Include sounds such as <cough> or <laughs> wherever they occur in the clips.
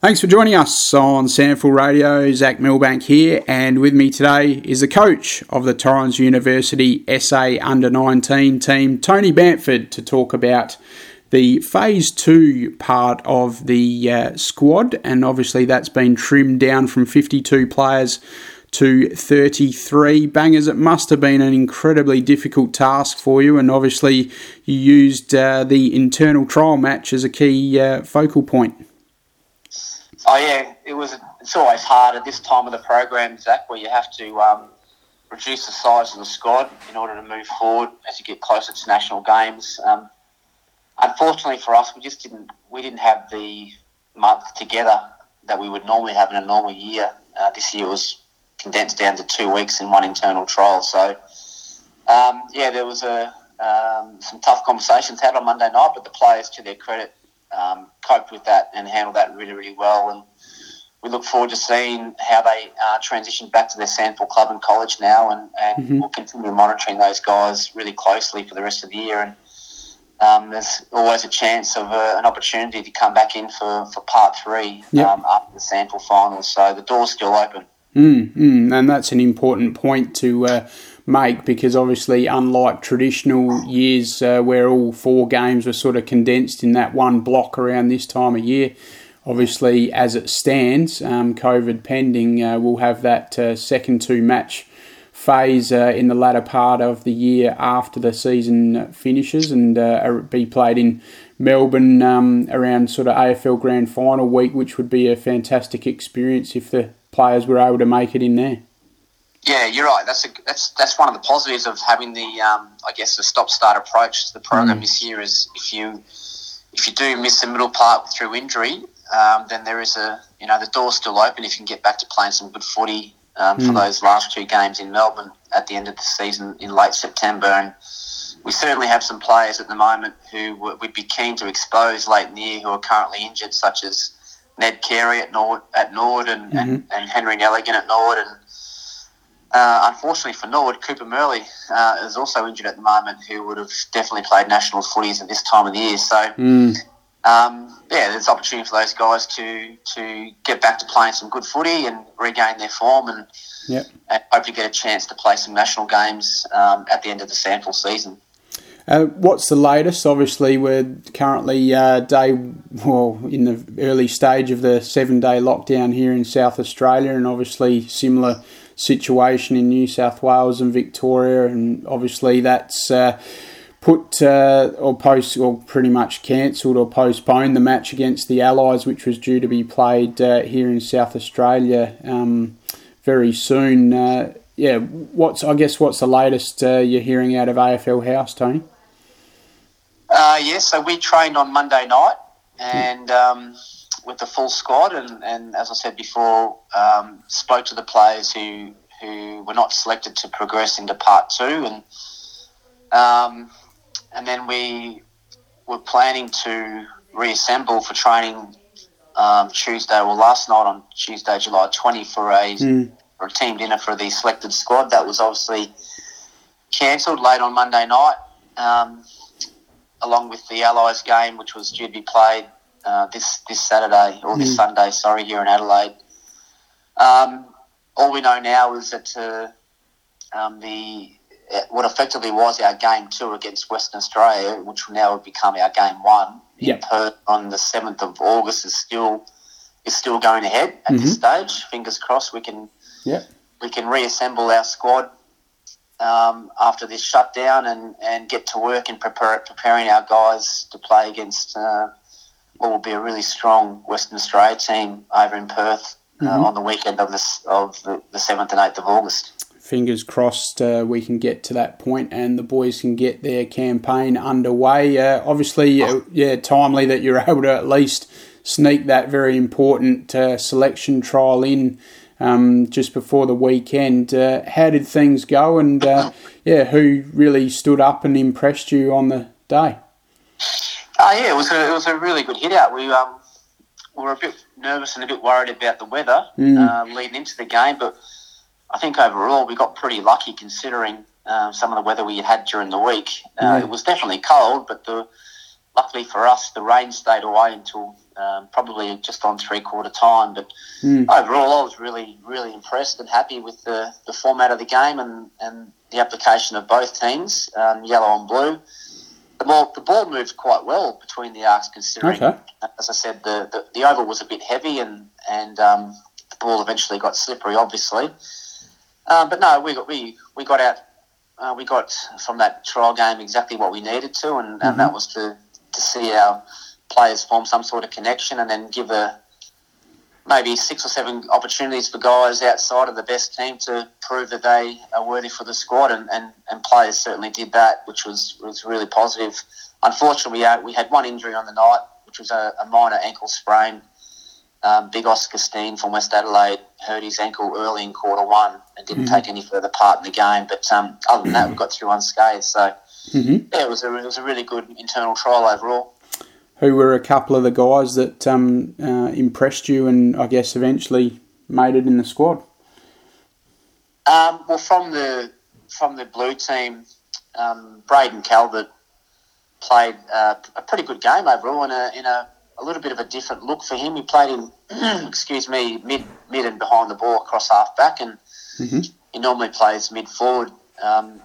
Thanks for joining us on SANFL Radio. Zach Milbank here, and with me today is the coach of the Torrens University SA Under 19 team, Tony Bamford, to talk about the phase two part of the uh, squad, and obviously that's been trimmed down from 52 players to 33 bangers. It must have been an incredibly difficult task for you, and obviously you used uh, the internal trial match as a key uh, focal point. Oh yeah, it was. It's always hard at this time of the program, Zach, where you have to um, reduce the size of the squad in order to move forward as you get closer to national games. Um, unfortunately for us, we just didn't. We didn't have the month together that we would normally have in a normal year. Uh, this year was condensed down to two weeks in one internal trial. So um, yeah, there was a um, some tough conversations had on Monday night, but the players, to their credit, um, coped with that and handled that really, really well. And we look forward to seeing how they uh, transition back to their SANFL club and college now, and, and mm-hmm. we'll continue monitoring those guys really closely for the rest of the year. And um, there's always a chance of uh, an opportunity to come back in for, for part three yep. um, after the SANFL finals. So the door's still open. Mm, mm, and that's an important point to uh, make because obviously, unlike traditional years uh, where all four games were sort of condensed in that one block around this time of year, obviously, as it stands, um, COVID pending, uh, we'll have that uh, second two match phase uh, in the latter part of the year after the season finishes and uh, be played in Melbourne um, around sort of AFL Grand Final week, which would be a fantastic experience if the players were able to make it in there. Yeah, you're right. That's a, that's that's one of the positives of having the um, I guess the stop start approach to the program mm. this year is if you if you do miss the middle part through injury, um, then there is a you know the door's still open if you can get back to playing some good footy um, mm. for those last two games in Melbourne at the end of the season in late September and. We certainly have some players at the moment who we'd be keen to expose late in the year who are currently injured, such as Ned Carey at Nord, at Nord and, mm-hmm. and, and, Henry Nelligan at Nord. And uh, unfortunately for Norwood, Cooper Murley uh, is also injured at the moment, who would have definitely played national footies at this time of the year. So, mm. um, yeah, there's opportunity for those guys to, to get back to playing some good footy and regain their form and, yep. and hopefully get a chance to play some national games um, at the end of the SANFL season. Uh, what's the latest? Obviously, we're currently uh, day well in the early stage of the seven-day lockdown here in South Australia, and obviously similar situation in New South Wales and Victoria, and obviously that's. Uh, put uh, or post or pretty much cancelled or postponed the match against the Allies, which was due to be played uh, here in South Australia um, very soon. Uh, yeah, what's I guess what's the latest uh, you're hearing out of AFL House, Tony? Uh, yes, so we trained on Monday night and um, with the full squad, and, and as I said before, um, spoke to the players who who were not selected to progress into part two, and um, and then we were planning to reassemble for training um, Tuesday, well, last night on Tuesday, July 20, for a, mm. for a team dinner for the selected squad. That was obviously cancelled late on Monday night. Um, along with the Allies game, which was due to be played uh, this this Saturday or this mm. Sunday, sorry, here in Adelaide. Um, all we know now is that uh, um, the what effectively was our game two against Western Australia, which will now would become our game one yep. in Perth on the seventh of August, is still is still going ahead at mm-hmm. this stage. Fingers crossed, we can yep. we can reassemble our squad um, after this shutdown and, and get to work and prepare, preparing our guys to play against uh, what will be a really strong Western Australia team over in Perth uh, mm-hmm. on the weekend of, this, of the, the 7th and 8th of August. Fingers crossed uh, we can get to that point and the boys can get their campaign underway. Uh, obviously, uh, yeah, timely that you're <laughs> able to at least sneak that very important uh, selection trial in um, just before the weekend. Uh, how did things go? And uh, yeah, who really stood up and impressed you on the day? Uh, yeah, it was a, it was a really good hit out. We um, were a bit nervous and a bit worried about the weather mm. uh, leading into the game, but I think overall we got pretty lucky considering uh, some of the weather we had during the week. Uh. It was definitely cold, but the, luckily for us, the rain stayed away until um, probably just on three quarter time. But Mm. overall, I was really, really impressed and happy with the, the format of the game and, and the application of both teams, um, yellow and blue. The ball, the ball moved quite well between the arcs, considering, Okay. as I said, the, the, the oval was a bit heavy and, and um, the ball eventually got slippery, obviously. Um, but no, we got, we, we got out, uh, we got from that trial game exactly what we needed to, and, and that was to, to see our players form some sort of connection and then give a maybe six or seven opportunities for guys outside of the best team to prove that they are worthy for the squad, and, and, and players certainly did that, which was, was really positive. Unfortunately, we had, we had one injury on the night, which was a, a minor ankle sprain. Um, Big Oscar Steen from West Adelaide hurt his ankle early in quarter one and didn't take any further part in the game. But um, other than that, we got through unscathed. So hmm yeah, it was a it was a really good internal trial overall. Who were a couple of the guys that um, uh, impressed you and I guess eventually made it in the squad? Um, well, from the from the blue team, um, Braden Calvert played uh, a pretty good game overall in a in a, a little bit of a different look for him. He played in, <clears throat> excuse me, mid mid and behind the ball across half back, and Mhm. he normally plays mid forward. Um,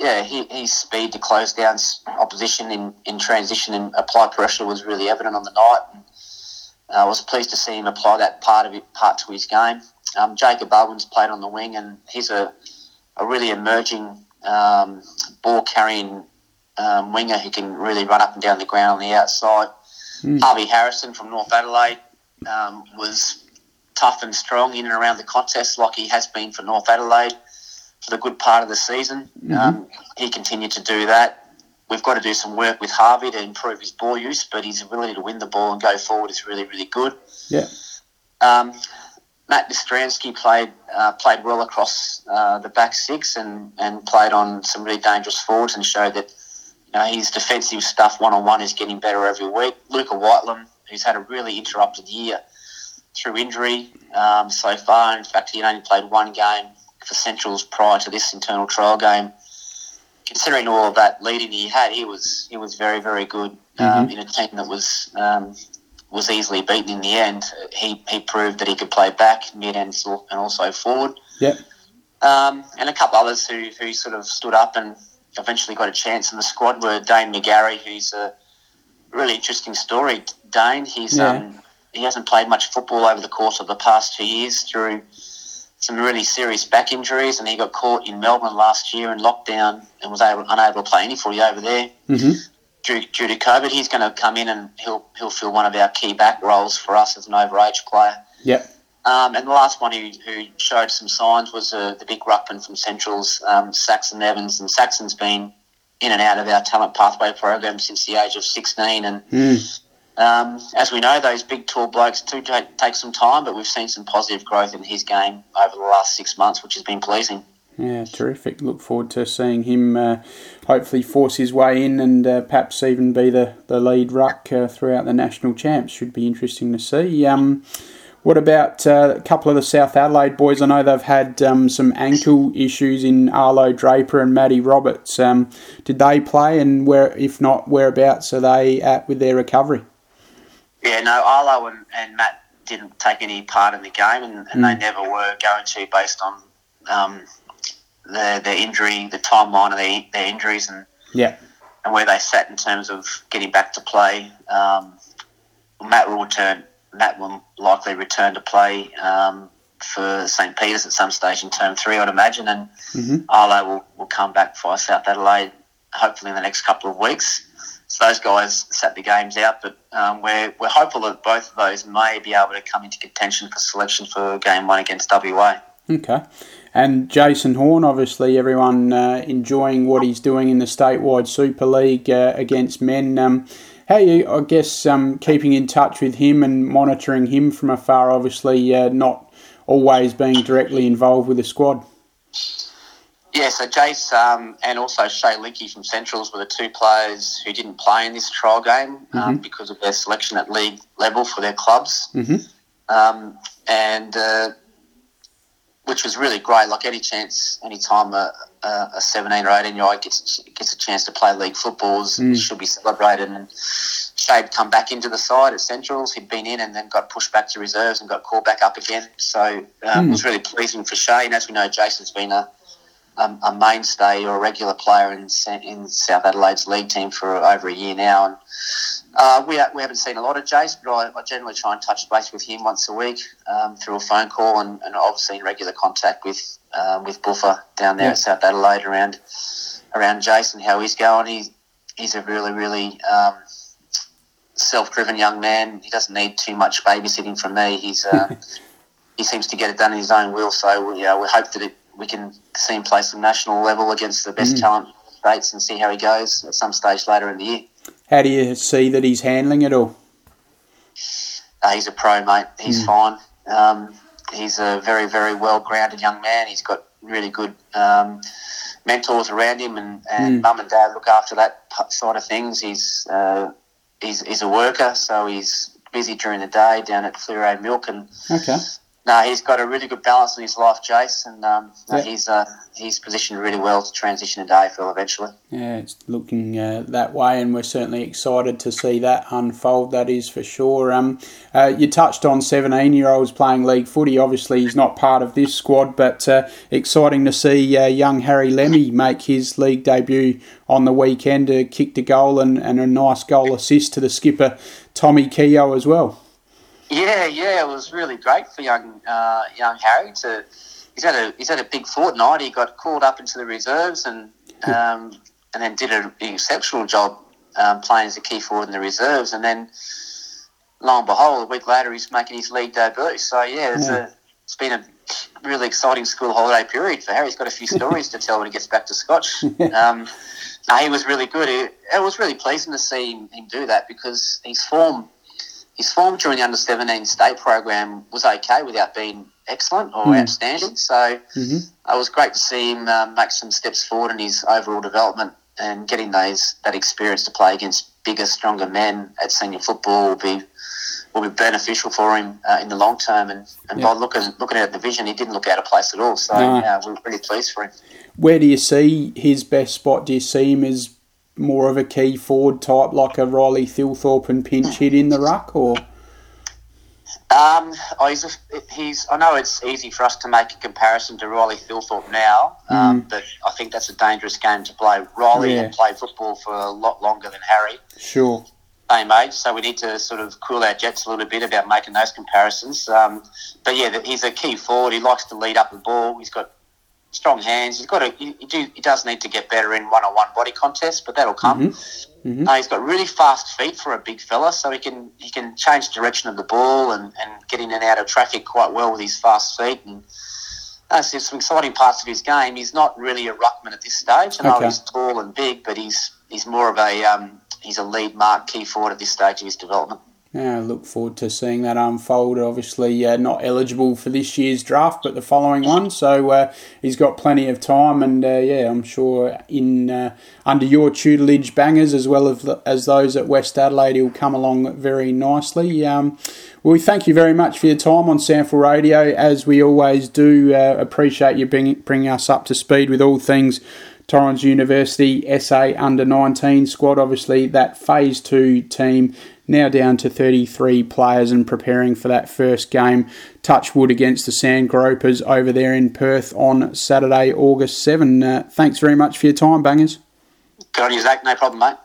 yeah, he, his speed to close down opposition in, in transition and apply pressure was really evident on the night. And, uh, I was pleased to see him apply that part of it, part to his game. Um, Jacob Owens played on the wing, and he's a, a really emerging um, ball carrying um, winger who can really run up and down the ground on the outside. Mm. Harvey Harrison from North Adelaide um, was tough and strong in and around the contest, like he has been for North Adelaide for the good part of the season. Um, he continued to do that. We've got to do some work with Harvey to improve his ball use, but his ability to win the ball and go forward is really, really good. Yeah. Um, Matt Dostransky played uh, played well across uh, the back six and, and played on some really dangerous forwards and showed that you know, his defensive stuff one on one is getting better every week. Luca Whitelam, who's had a really interrupted year through injury um, so far. In fact, he only played one game for Centrals prior to this internal trial game. Considering all of that leading he had, he was he was very very good um, in a team that was um, was easily beaten in the end. He he proved that he could play back, mid and and also forward. Yep. Um, and a couple others who, who sort of stood up and eventually got a chance in the squad were Dane McGarry, who's a really interesting story. Dane, he's Yeah. um, he hasn't played much football over the course of the past two years through some really serious back injuries, and he got caught in Melbourne last year in lockdown and was able, unable to play any footy over there hmm due, due to COVID. He's going to come in and he'll he'll fill one of our key back roles for us as an overage player. Yep. Um, and the last one who, who showed some signs was uh, the big ruckman from Central's, um, Saxon Evans. And Saxon's been in and out of our talent pathway program since the age of 16. And Mm. Um, as we know, those big, tall blokes do take, take some time, but we've seen some positive growth in his game over the last six months, which has been pleasing. Yeah, terrific. Look forward to seeing him uh, hopefully force his way in and uh, perhaps even be the, the lead ruck uh, throughout the national champs. Should be interesting to see. Um, what about uh, a couple of the South Adelaide boys? I know they've had um, some ankle issues in Arlo Draper and Matty Roberts. Um, did they play, and where, if not, whereabouts are they at with their recovery? Yeah, no, Arlo and, and Matt didn't take any part in the game, and, and they never were going to based on um, their, their injury, the timeline of their, their injuries, and Yeah. and where they sat in terms of getting back to play. Um, Matt will return. Matt will likely return to play um, for St Peter's at some stage in term three, I'd imagine, and Mhm. Arlo will, will come back for South Adelaide hopefully in the next couple of weeks. So those guys sat the games out, but um, we're, we're hopeful that both of those may be able to come into contention for selection for game one against WA. Okay. And Jason Horne, obviously, everyone uh, enjoying what he's doing in the statewide Super League uh, against men. Um, how you, I guess, um, keeping in touch with him and monitoring him from afar? Obviously, uh, not always being directly involved with the squad. Yeah, so Jace um, and also Shay Linkey from Centrals were the two players who didn't play in this trial game um, because of their selection at league level for their clubs. hmm Um, and uh, which was really great. Like any chance, any time a, a, a 17 or 18 year old gets gets a chance to play league footballs, mm. should be celebrated. And Shay'd come back into the side at Centrals. He'd been in and then got pushed back to reserves and got called back up again. So um, mm. it was really pleasing for Shay. And as we know, Jason's been a um, a mainstay or a regular player in in South Adelaide's league team for over a year now, and uh, we, we haven't seen a lot of Jace, but I, I generally try and touch base with him once a week um, through a phone call, and, and obviously in regular contact with um, with Buffer down there yeah. at South Adelaide around around Jason how he's going. He he's a really really um, self-driven young man. He doesn't need too much babysitting from me. He's uh, <laughs> he seems to get it done in his own will. So you know, we hope that it, we can see him play some national level against the best mm. talent states and see how he goes at some stage later in the year. How do you see that he's handling it all? Uh, he's a pro, mate. He's mm. fine. Um, he's a very, very well grounded young man. He's got really good um, mentors around him, and, and mm. mum and dad look after that side of things. He's, uh, he's, he's a worker, so he's busy during the day down at Fleurieu Milk and okay no, he's got a really good balance in his life, Jace, and um, yeah. he's uh, he's positioned really well to transition to AFL eventually. Yeah, it's looking uh, that way, and we're certainly excited to see that unfold. That is for sure. Um, uh, you touched on seventeen-year-olds playing league footy. Obviously, he's not part of this squad, but uh, exciting to see uh, young Harry Lemmey make his league debut on the weekend. To kicked a goal and, and a nice goal assist to the skipper Tommy Keogh as well. Yeah, yeah, it was really great for young uh, young Harry to. He's had a he's had a big fortnight. He got called up into the reserves and um, and then did an exceptional job um, playing as a key forward in the reserves. And then lo and behold, a week later, he's making his league debut. So yeah, it's, yeah. A, it's been a really exciting school holiday period for Harry. He's got a few <laughs> stories to tell when he gets back to Scotch. <laughs> Um, no, he was really good. It, it was really pleasing to see him, him do that because his form his form during the under 17 state program was okay without being excellent or mm. outstanding. So mm-hmm. it was great to see him um, make some steps forward in his overall development and getting those that experience to play against bigger, stronger men at senior football will be will be beneficial for him uh, in the long term. And, and by looking looking at the vision, he didn't look out of place at all. So no. yeah, we're really pleased for him. Where do you see his best spot? Do you see him as more of a key forward type, like a Riley Thilthorpe and pinch hit in the ruck, or? Um, oh, he's, a, he's. I know it's easy for us to make a comparison to Riley Thilthorpe now, um, mm. but I think that's a dangerous game to play. Riley yeah. played football for a lot longer than Harry. Sure. Same age, so we need to sort of cool our jets a little bit about making those comparisons. Um, but yeah, he's a key forward. He likes to lead up the ball. He's got strong hands. He's got a, he, do, he does need to get better in one-on-one body contests, but that'll come. Mm-hmm. Mm-hmm. Uh, he's got really fast feet for a big fella, so he can he can change direction of the ball and, and get in and out of traffic quite well with his fast feet. And uh, so some exciting parts of his game. He's not really a ruckman at this stage. I know okay. he's tall and big, but he's he's more of a um, he's a lead mark key forward at this stage of his development. Yeah, I look forward to seeing that unfold. Obviously, uh, not eligible for this year's draft, but the following one. So uh, he's got plenty of time, and uh, yeah, I'm sure in uh, under your tutelage, bangers as well as as those at West Adelaide, he'll come along very nicely. Um, well, we thank you very much for your time on SANFL Radio, as we always do. Uh, appreciate you bringing bringing us up to speed with all things. Torrens University SA under 19 squad, obviously that phase two team now down to 33 players and preparing for that first game, Touchwood against the Sandgropers over there in Perth on Saturday, August 7. Uh, thanks very much for your time, Bangers. Good on you, Zach. No problem, mate.